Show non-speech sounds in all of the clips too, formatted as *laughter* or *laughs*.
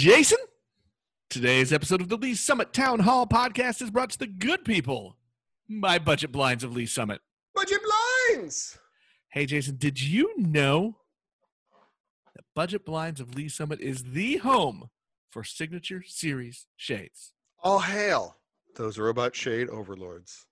Jason. Today's episode of the Lee Summit Town Hall podcast is brought to the good people by Budget Blinds of Lee Summit. Budget blinds. Hey, Jason, did you know that Budget Blinds of Lee Summit is the home for signature series shades? All hail those robot shade overlords.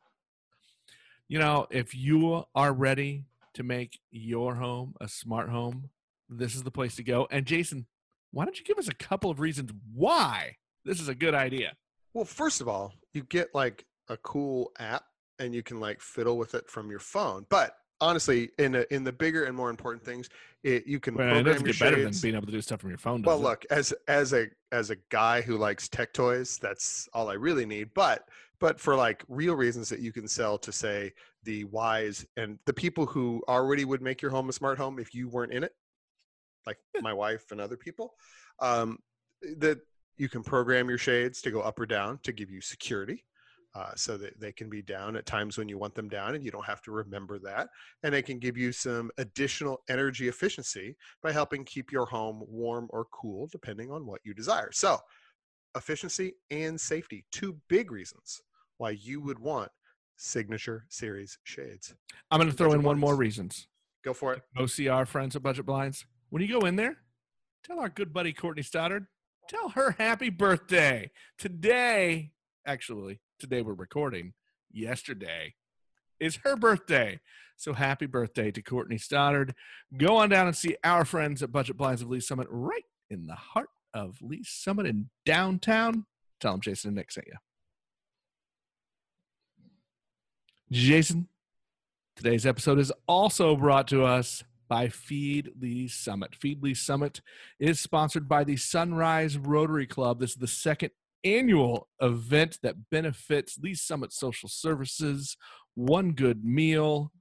You know, if you are ready to make your home a smart home, this is the place to go. And Jason, why don't you give us a couple of reasons why this is a good idea? Well, first of all, you get like a cool app and you can like fiddle with it from your phone. But honestly, in a, in the bigger and more important things, it, you can Well, it program doesn't your get better than being able to do stuff from your phone. Well, does it? look, as as a as a guy who likes tech toys, that's all I really need. But but for like real reasons that you can sell to say the wise and the people who already would make your home a smart home if you weren't in it, like my wife and other people, um, that you can program your shades to go up or down to give you security. Uh, so that they can be down at times when you want them down and you don't have to remember that and they can give you some additional energy efficiency by helping keep your home warm or cool depending on what you desire. So, efficiency and safety, two big reasons why you would want signature series shades. I'm going to throw in one more Blinds. reasons. Go for it. ocr friends at Budget Blinds. When you go in there, tell our good buddy Courtney Stoddard, tell her happy birthday. Today, actually, today we're recording. Yesterday is her birthday. So happy birthday to Courtney Stoddard. Go on down and see our friends at Budget Blinds of Lee Summit right in the heart of Lee Summit in downtown. Tell them Jason and Nick sent you. Jason, Today's episode is also brought to us by Feed Lee Summit. Feed Lee Summit is sponsored by the Sunrise Rotary Club. This is the second annual event that benefits Lee Summit Social Services, One Good Meal,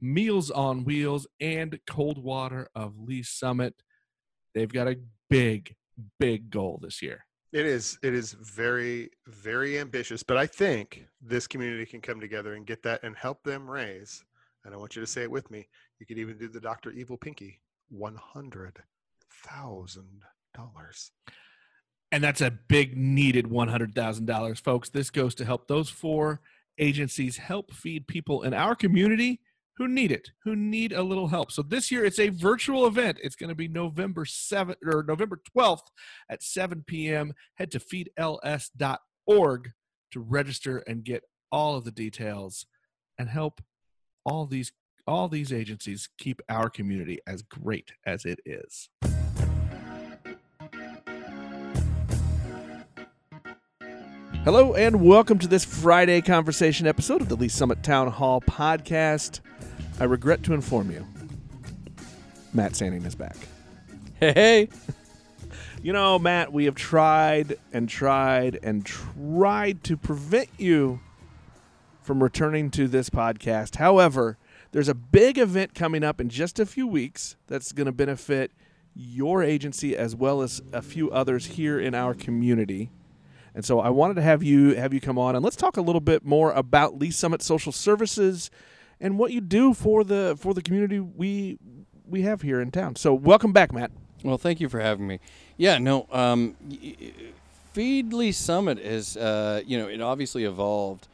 Meals on Wheels, and Cold Water of Lee Summit. They've got a big, big goal this year. It is it is very very ambitious, but I think this community can come together and get that and help them raise. And I want you to say it with me. You could even do the Dr. Evil Pinky. One hundred thousand dollars. And that's a big needed $100,000, folks. This goes to help those four agencies help feed people in our community who need it, who need a little help. So this year it's a virtual event. It's going to be November 7th or November 12th at 7 p.m. Head to feedls.org to register and get all of the details and help all these all these agencies keep our community as great as it is. Hello and welcome to this Friday conversation episode of the Lee Summit Town Hall podcast. I regret to inform you, Matt Sanding is back. Hey, *laughs* You know, Matt, we have tried and tried and tried to prevent you from returning to this podcast. However, there's a big event coming up in just a few weeks that's going to benefit your agency as well as a few others here in our community. And so I wanted to have you have you come on and let's talk a little bit more about Lee Summit Social Services and what you do for the for the community we we have here in town. So welcome back, Matt. well, thank you for having me. Yeah, no, um, Feed Lee Summit is, uh, you know, it obviously evolved,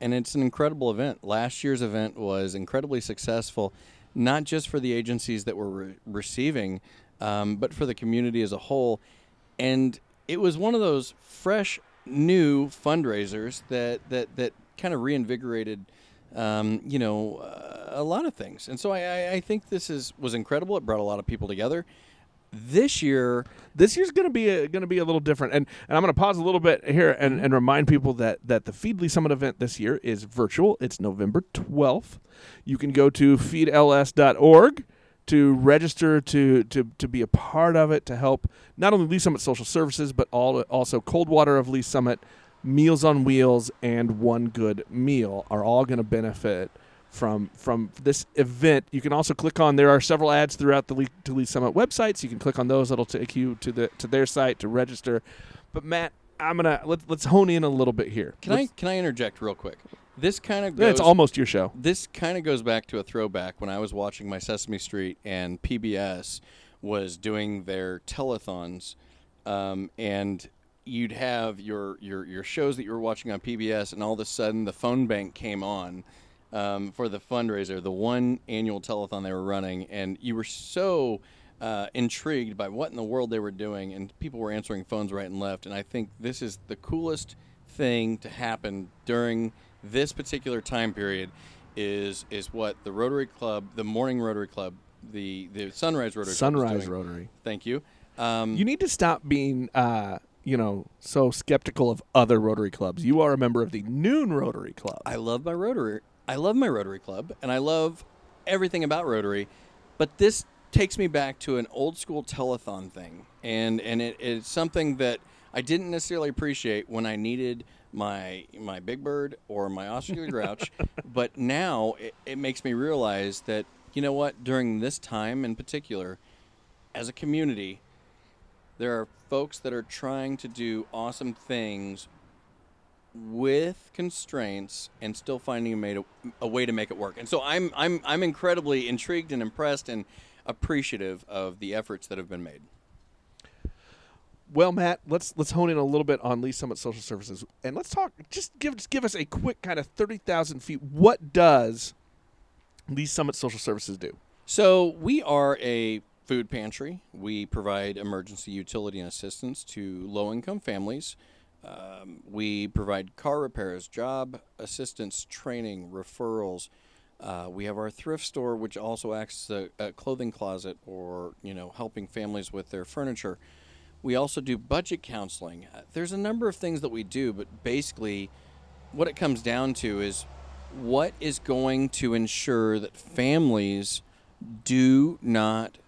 and it's an incredible event. Last year's event was incredibly successful, not just for the agencies that were re- receiving, um, but for the community as a whole. And it was one of those fresh, new fundraisers that that that kind of reinvigorated um, you know, uh, a lot of things. And so I, I, think this is was incredible. It brought a lot of people together. This year, this year's going to be going to be a little different. And, and i'm going to pause a little bit here and, and remind people that that the Feed Lee Summit event this year is virtual. It's november 12th you can go to feedls.org to register to, to to be a part of it to help not only lee summit social services but all, also cold water of lee summit meals on wheels and one good meal are all going to benefit from from this event. You can also click on there are several ads throughout the to Lee Summit websites. You can click on those. It'll take you to the to their site to register. But Matt, I'm gonna let's let's hone in a little bit here. can I can I interject real quick? This kind of Yeah, it's almost your show. this kind of goes back to a throwback when I was watching my Sesame Street and PBS was doing their telethons um, and you'd have your, your your shows that you were watching on PBS, and all of a sudden the phone bank came on um, for the fundraiser, the one annual telethon they were running, and you were so uh, intrigued by what in the world they were doing, and people were answering phones right and left. And I think this is the coolest thing to happen during this particular time period. Is is what the Rotary Club, the Morning Rotary Club, the the Sunrise Rotary Sunrise. Rotary. Thank you. Um, You need to stop being, uh, you know, so skeptical of other Rotary clubs. You are a member of the Noon Rotary Club. I love my Rotary. I love my Rotary Club, and I love everything about Rotary. But this takes me back to an old school telethon thing, and and it, it's something that I didn't necessarily appreciate when I needed my my Big Bird or my Oscar Grouch. *laughs* But now it, it makes me realize that you know what, during this time in particular, as a community, there are folks that are trying to do awesome things with constraints and still finding a, made a, a way to make it work. And so I'm I'm I'm incredibly intrigued and impressed and appreciative of the efforts that have been made. Well, Matt, let's let's hone in a little bit on Lee Summit Social Services, and let's talk. Just give just give us a quick kind of thirty thousand feet. What does Lee Summit Social Services do? So we are a food pantry. We provide emergency utility and assistance to low-income families. Um, we provide car repairs, job assistance, training, referrals. Uh, we have our thrift store, which also acts as a, a clothing closet or you know helping families with their furniture. We also do budget counseling. Uh, There's a number of things that we do, but basically, what it comes down to is what is going to ensure that families do not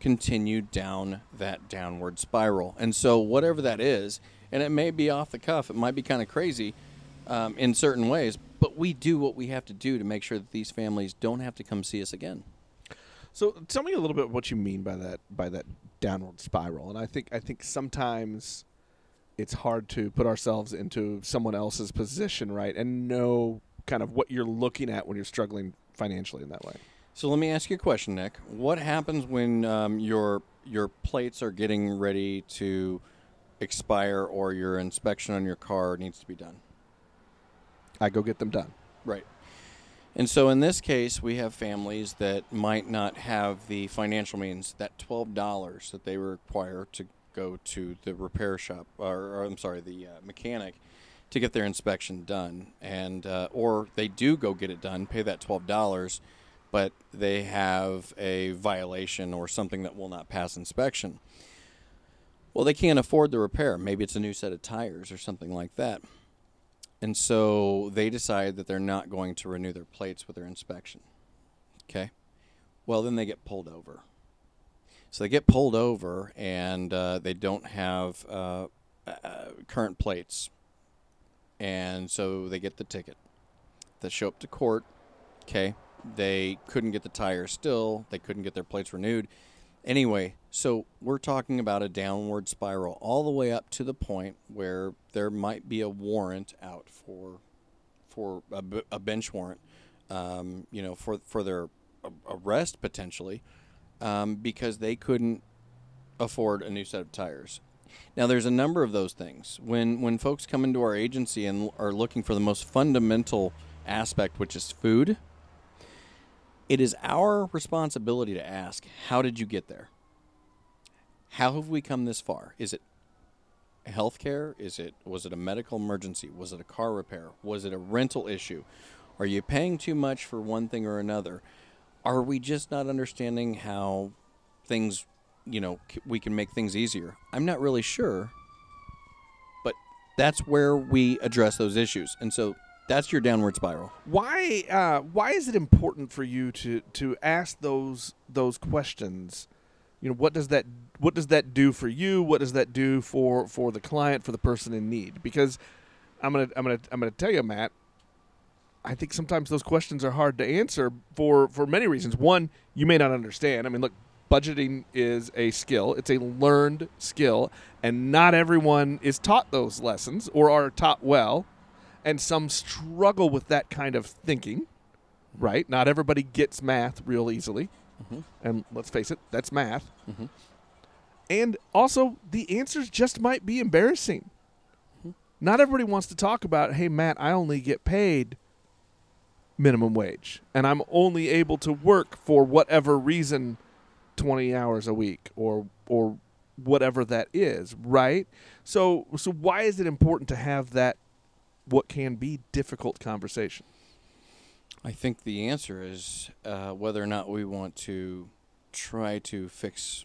continue down that downward spiral. And so, whatever that is, and it may be off the cuff, it might be kind of crazy um, in certain ways, but we do what we have to do to make sure that these families don't have to come see us again. So, tell me a little bit what you mean by that by that downward spiral. And I think I think sometimes it's hard to put ourselves into someone else's position, right, and know kind of what you're looking at when you're struggling financially in that way. So let me ask you a question, Nick. What happens when um, your your plates are getting ready to expire, or your inspection on your car needs to be done? I go get them done. Right. And so in this case, we have families that might not have the financial means, that $12 that they require to go to the repair shop, or, or I'm sorry, the uh, mechanic, to get their inspection done. And, uh, or they do go get it done, pay that $12, but they have a violation or something that will not pass inspection. Well, they can't afford the repair. Maybe it's a new set of tires or something like that. And so they decide that they're not going to renew their plates with their inspection. Okay. Well, then they get pulled over. So they get pulled over and uh, they don't have uh, uh, current plates. And so they get the ticket. They show up to court. Okay. They couldn't get the tires still, they couldn't get their plates renewed. Anyway, so we're talking about a downward spiral all the way up to the point where there might be a warrant out for for a, a bench warrant, um, you know, for for their arrest potentially, um, because they couldn't afford a new set of tires. Now, there's a number of those things. When when folks come into our agency and are looking for the most fundamental aspect, which is food, it is our responsibility to ask, how did you get there? How have we come this far? Is it healthcare? Is it was it a medical emergency? Was it a car repair? Was it a rental issue? Are you paying too much for one thing or another? Are we just not understanding how things, you know, we can make things easier? I'm not really sure. But that's where we address those issues. And so that's your downward spiral. Why uh, why is it important for you to to ask those those questions? You know, what does that what does that do for you? What does that do for for the client, for the person in need? Because I'm gonna I'm gonna I'm gonna tell you, Matt. I think sometimes those questions are hard to answer for for many reasons. One, you may not understand. I mean, look, budgeting is a skill. It's a learned skill, and not everyone is taught those lessons or are taught well and some struggle with that kind of thinking, right? Not everybody gets math real easily. And let's face it, that's math. Mhm. And also, the answers just might be embarrassing. Not everybody wants to talk about, hey, Matt, I only get paid minimum wage, and I'm only able to work for whatever reason 20 hours a week or or whatever that is, right? So so why is it important to have that what can be difficult conversation? I think the answer is uh, whether or not we want to try to fix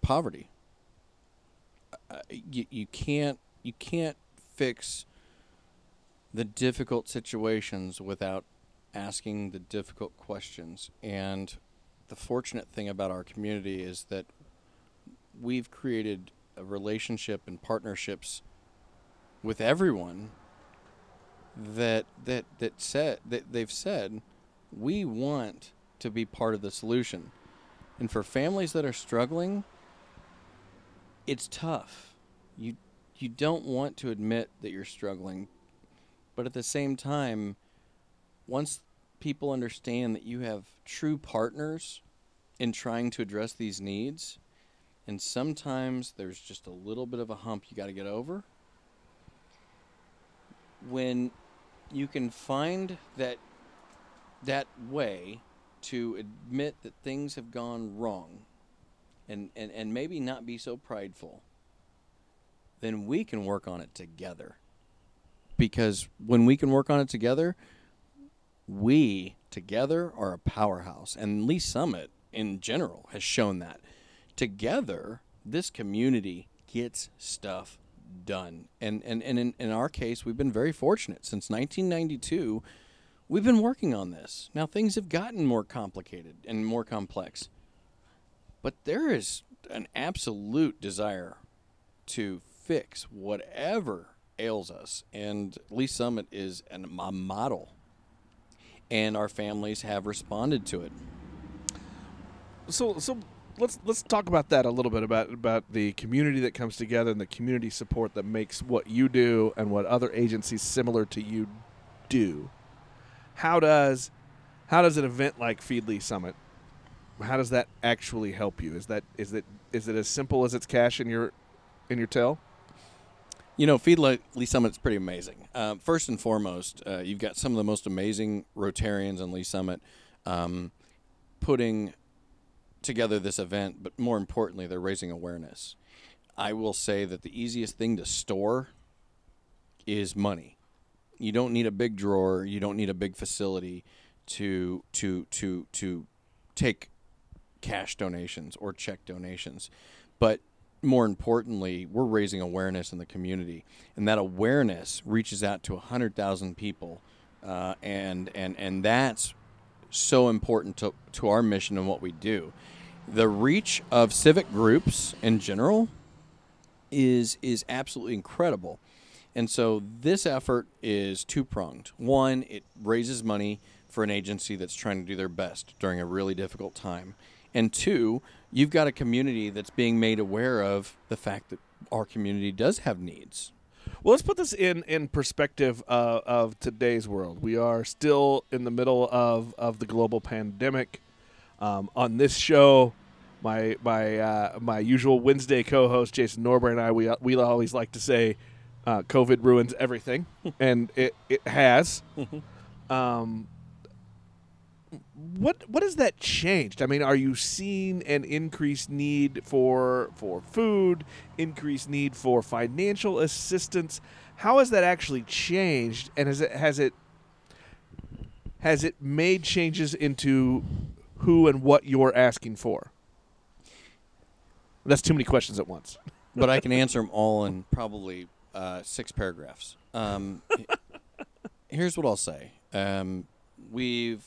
poverty. Uh, you, you can't you can't fix the difficult situations without asking the difficult questions. And the fortunate thing about our community is that we've created a relationship and partnerships with everyone that that that said that they've said we want to be part of the solution. And for families that are struggling, it's tough. You you don't want to admit that you're struggling, but at the same time, once people understand that you have true partners in trying to address these needs, and sometimes there's just a little bit of a hump you got to get over. When you can find that that way to admit that things have gone wrong and, and, and maybe not be so prideful, then we can work on it together. Because when we can work on it together, we together are a powerhouse. And Lee Summit in general has shown that. Together, this community gets stuff done. And, and, and in, in our case, we've been very fortunate. Since 1992, we've been working on this. Now, things have gotten more complicated and more complex. But there is an absolute desire to fix whatever ails us. And Lee Summit is a model. And our families have responded to it. So so let's let's talk about that a little bit about about the community that comes together and the community support that makes what you do and what other agencies similar to you do. How does how does an event like Feed Lee Summit how does that actually help you? Is that is it is it as simple as it's cash in your in your tail? You know, Feed Lee Summit is pretty amazing. Uh, first and foremost, uh, you've got some of the most amazing Rotarians in Lee Summit um, putting together this event, but more importantly, they're raising awareness. I will say that the easiest thing to store is money. You don't need a big drawer. You don't need a big facility to to to to take cash donations or check donations. But more importantly, we're raising awareness in the community, and that awareness reaches out to hundred thousand people, uh, and and and that's so important to to our mission and what we do. The reach of civic groups in general is is absolutely incredible, and so this effort is two pronged. One, it raises money for an agency that's trying to do their best during a really difficult time and two, you've got a community that's being made aware of the fact that our community does have needs. Well, let's put this in in perspective uh, of today's world. We are still in the middle of of the global pandemic. Um, on this show, my my uh, my usual Wednesday co-host Jason Norbury and I we we always like to say, uh, COVID ruins everything, *laughs* and it it has. um, what what has that changed? I mean, are you seeing an increased need for for food, increased need for financial assistance? How has that actually changed, and has it has it has it made changes into who and what you're asking for? That's too many questions at once. *laughs* but I can answer them all in probably uh, six paragraphs. Um, here's what I'll say: um, We've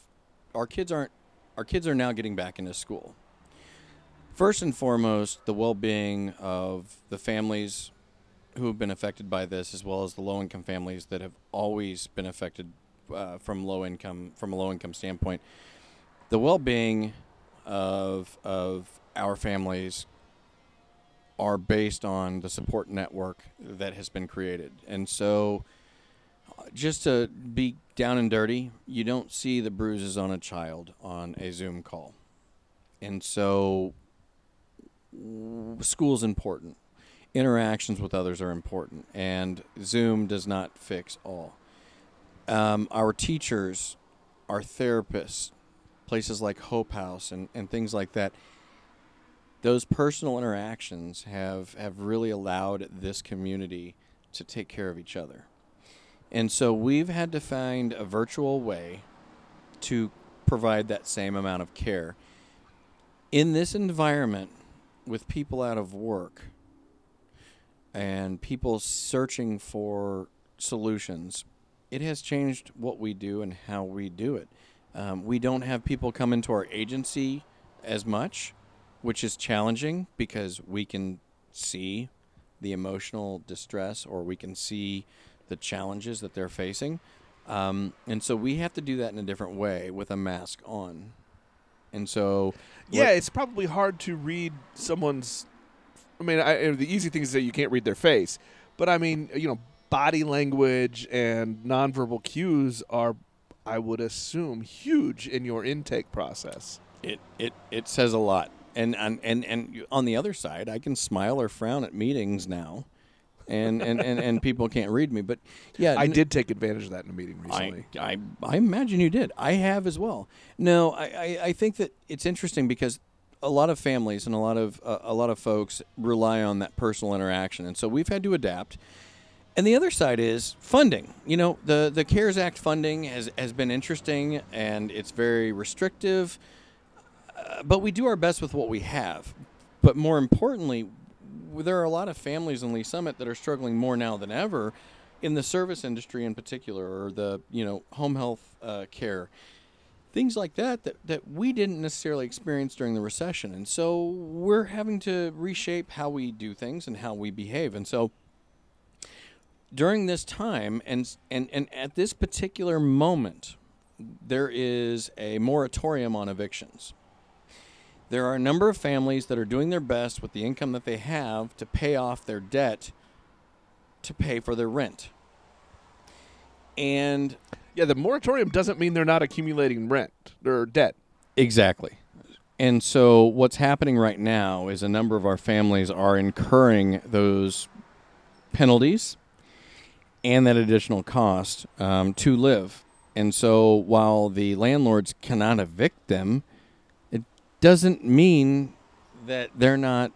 our kids aren't our kids are now getting back into school. First and foremost, the well-being of the families who have been affected by this, as well as the low-income families that have always been affected uh, from low income from a low income standpoint. The well-being of of our families are based on the support network that has been created, and so just to be down and dirty, you don't see the bruises on a child on a Zoom call. And so school's important. Interactions with others are important, and Zoom does not fix all. Um, our teachers, our therapists, places like Hope House, and, and things like that. Those personal interactions have, have really allowed this community to take care of each other. And so we've had to find a virtual way to provide that same amount of care. In this environment, with people out of work and people searching for solutions, it has changed what we do and how we do it. Um, we don't have people come into our agency as much, which is challenging because we can see the emotional distress or we can see the challenges that they're facing. Um, and so we have to do that in a different way with a mask on. And so, Yeah, it's probably hard to read someone's. I mean, I, the easy thing is that you can't read their face, but I mean, you know, body language and nonverbal cues are, I would assume, huge in your intake process. it, it, it says a lot. And, and, and, and on the other side, I can smile or frown at meetings now. And, and, and, and people can't read me. But yeah, I n- did take advantage of that in a meeting recently. I, I, I imagine you did. I have as well. No, I, I, I think that it's interesting because a lot of families and a lot of uh, a lot of folks rely on that personal interaction, and so we've had to adapt. And the other side is funding. You know, the the CARES Act funding has has been interesting and it's very restrictive, uh, but we do our best with what we have. But more importantly, there are a lot of families in Lee Summit that are struggling more now than ever in the service industry in particular or the you know home health uh, care. Things like that, that that we didn't necessarily experience during the recession. And so we're having to reshape how we do things and how we behave. And so during this time and and and at this particular moment there is a moratorium on evictions there are a number of families that are doing their best with the income that they have to pay off their debt to pay for their rent and Yeah, the moratorium doesn't mean they're not accumulating rent or debt. Exactly. And so what's happening right now is a number of our families are incurring those penalties and that additional cost um, to live. And so while the landlords cannot evict them, doesn't mean that they're not.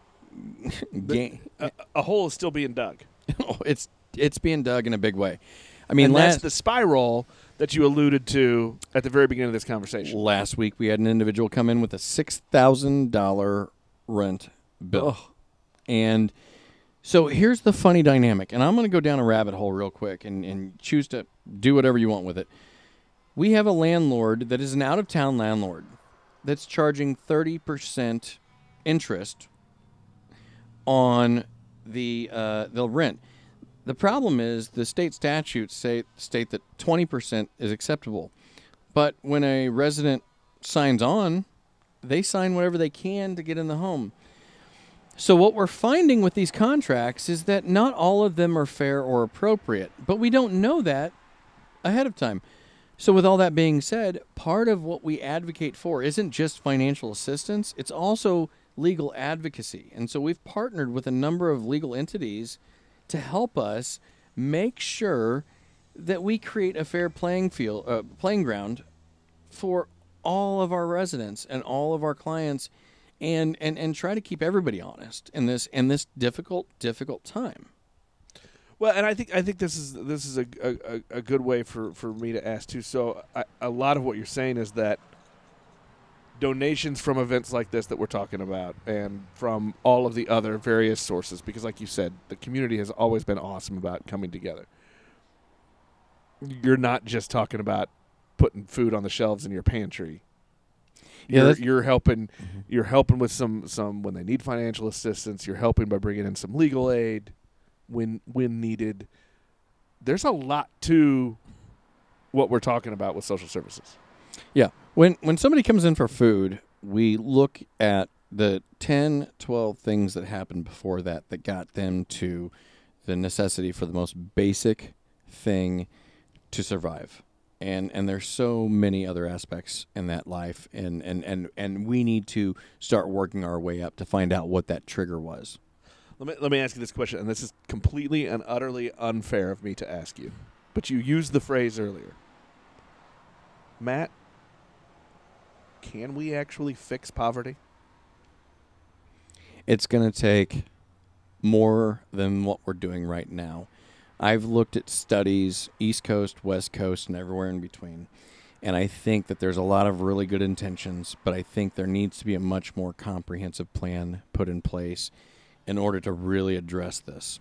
Ga- A, a hole is still being dug. *laughs* Oh, it's it's being dug in a big way. I mean, and that's last, the spiral that you alluded to at the very beginning of this conversation. last week we had an individual come in with a six thousand dollar rent bill, and so here's the funny dynamic. And I'm going to go down a rabbit hole real quick and, and choose to do whatever you want with it. We have a landlord that is an out of town landlord that's charging thirty percent interest on the uh, the rent. The problem is the state statutes say state that 20% is acceptable. But when a resident signs on, they sign whatever they can to get in the home. So what we're finding with these contracts is that not all of them are fair or appropriate, but we don't know that ahead of time. So with all that being said, part of what we advocate for isn't just financial assistance, it's also legal advocacy. And so we've partnered with a number of legal entities to help us make sure that we create a fair playing field, uh, playing ground for all of our residents and all of our clients, and and and try to keep everybody honest in this in this difficult difficult time. Well, and I think I think this is this is a, a, a good way for, for me to ask too. So I, a lot of what you're saying is that donations from events like this that we're talking about, and from all of the other various sources, because like you said, the community has always been awesome about coming together. You're not just talking about putting food on the shelves in your pantry. Yeah, you're, that's- you're helping. Mm-hmm. You're helping with some some when they need financial assistance. You're helping by bringing in some legal aid when when needed. There's a lot to what we're talking about with social services. Yeah. When when somebody comes in for food, we look at the 10, 12 things that happened before that that got them to the necessity for the most basic thing to survive. and and there's so many other aspects in that life, and and and and we need to start working our way up to find out what that trigger was. Let me let me ask you this question, and this is completely and utterly unfair of me to ask you, but you used the phrase earlier. Matt, can we actually fix poverty? It's going to take more than what we're doing right now. I've looked at studies, East Coast, West Coast, and everywhere in between. And I think that there's a lot of really good intentions, but I think there needs to be a much more comprehensive plan put in place in order to really address this.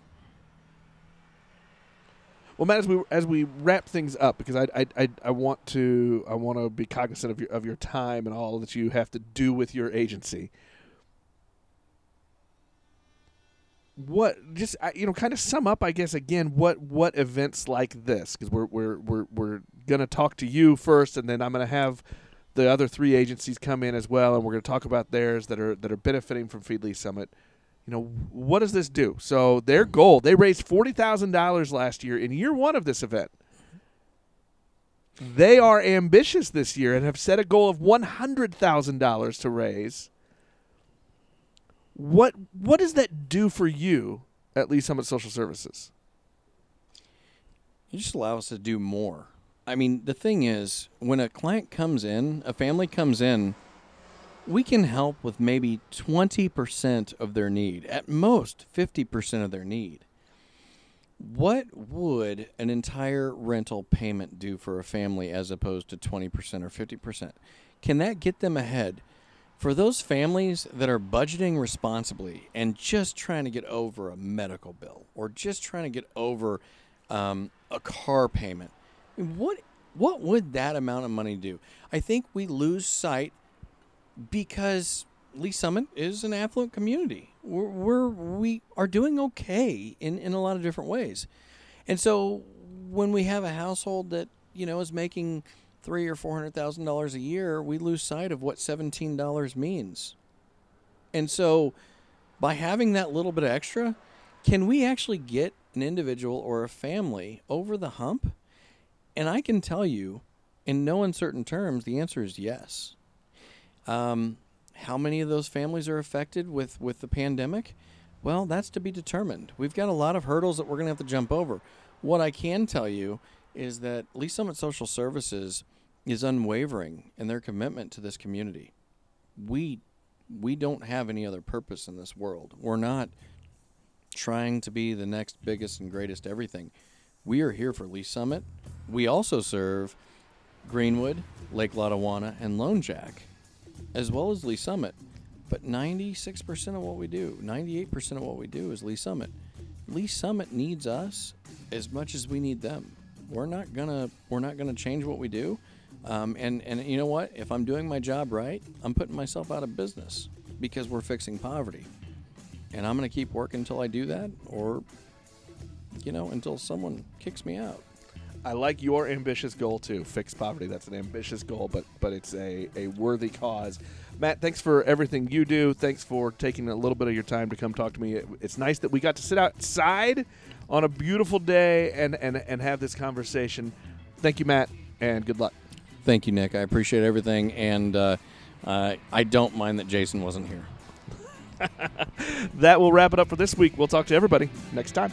Well, Matt, as we as we wrap things up, because I I, I, I want to I want to be cognizant of your of your time and all that you have to do with your agency. What just you know, kind of sum up, I guess, again, what what events like this? Because we're we're we're we're gonna talk to you first, and then I'm gonna have the other three agencies come in as well, and we're gonna talk about theirs that are that are benefiting from Feed Lee Summit you know, what does this do? So their goal, they raised forty thousand dollars last year in year one of this event. They are ambitious this year and have set a goal of one hundred thousand dollars to raise. What what does that do for you at Lee's Summit Social Services? You just allow us to do more. I mean, the thing is, when a client comes in, a family comes in we can help with maybe 20% of their need, at most 50% of their need. What would an entire rental payment do for a family as opposed to 20% or 50%? Can that get them ahead? For those families that are budgeting responsibly and just trying to get over a medical bill or just trying to get over um, a car payment, what what would that amount of money do? I think we lose sight because Lee Summit is an affluent community. We're, we're we are doing okay in in a lot of different ways, and so when we have a household that you know is making three or four hundred thousand dollars a year, we lose sight of what seventeen dollars means. And so, by having that little bit extra, can we actually get an individual or a family over the hump? And I can tell you, in no uncertain terms, the answer is yes. Um, how many of those families are affected with, with the pandemic? Well, that's to be determined. We've got a lot of hurdles that we're going to have to jump over. What I can tell you is that Lee Summit Social Services is unwavering in their commitment to this community. We we don't have any other purpose in this world. We're not trying to be the next biggest and greatest everything. We are here for Lee Summit. We also serve Greenwood, Lake Lotawana, and Lone Jack as well as Lee Summit. But 96% of what we do, 98% of what we do is Lee Summit. Lee Summit needs us as much as we need them. We're not gonna we're not gonna change what we do. Um, and and you know what? If I'm doing my job right, I'm putting myself out of business because we're fixing poverty. And I'm gonna keep working until I do that, or you know, until someone kicks me out. I like your ambitious goal too. Fix poverty. That's an ambitious goal, but but it's a, a worthy cause. Matt, thanks for everything you do. Thanks for taking a little bit of your time to come talk to me. It, it's nice that we got to sit outside on a beautiful day and, and, and have this conversation. Thank you, Matt, and good luck. Thank you, Nick. I appreciate everything, and uh, uh, I don't mind that Jason wasn't here. *laughs* that will wrap it up for this week. We'll talk to everybody next time.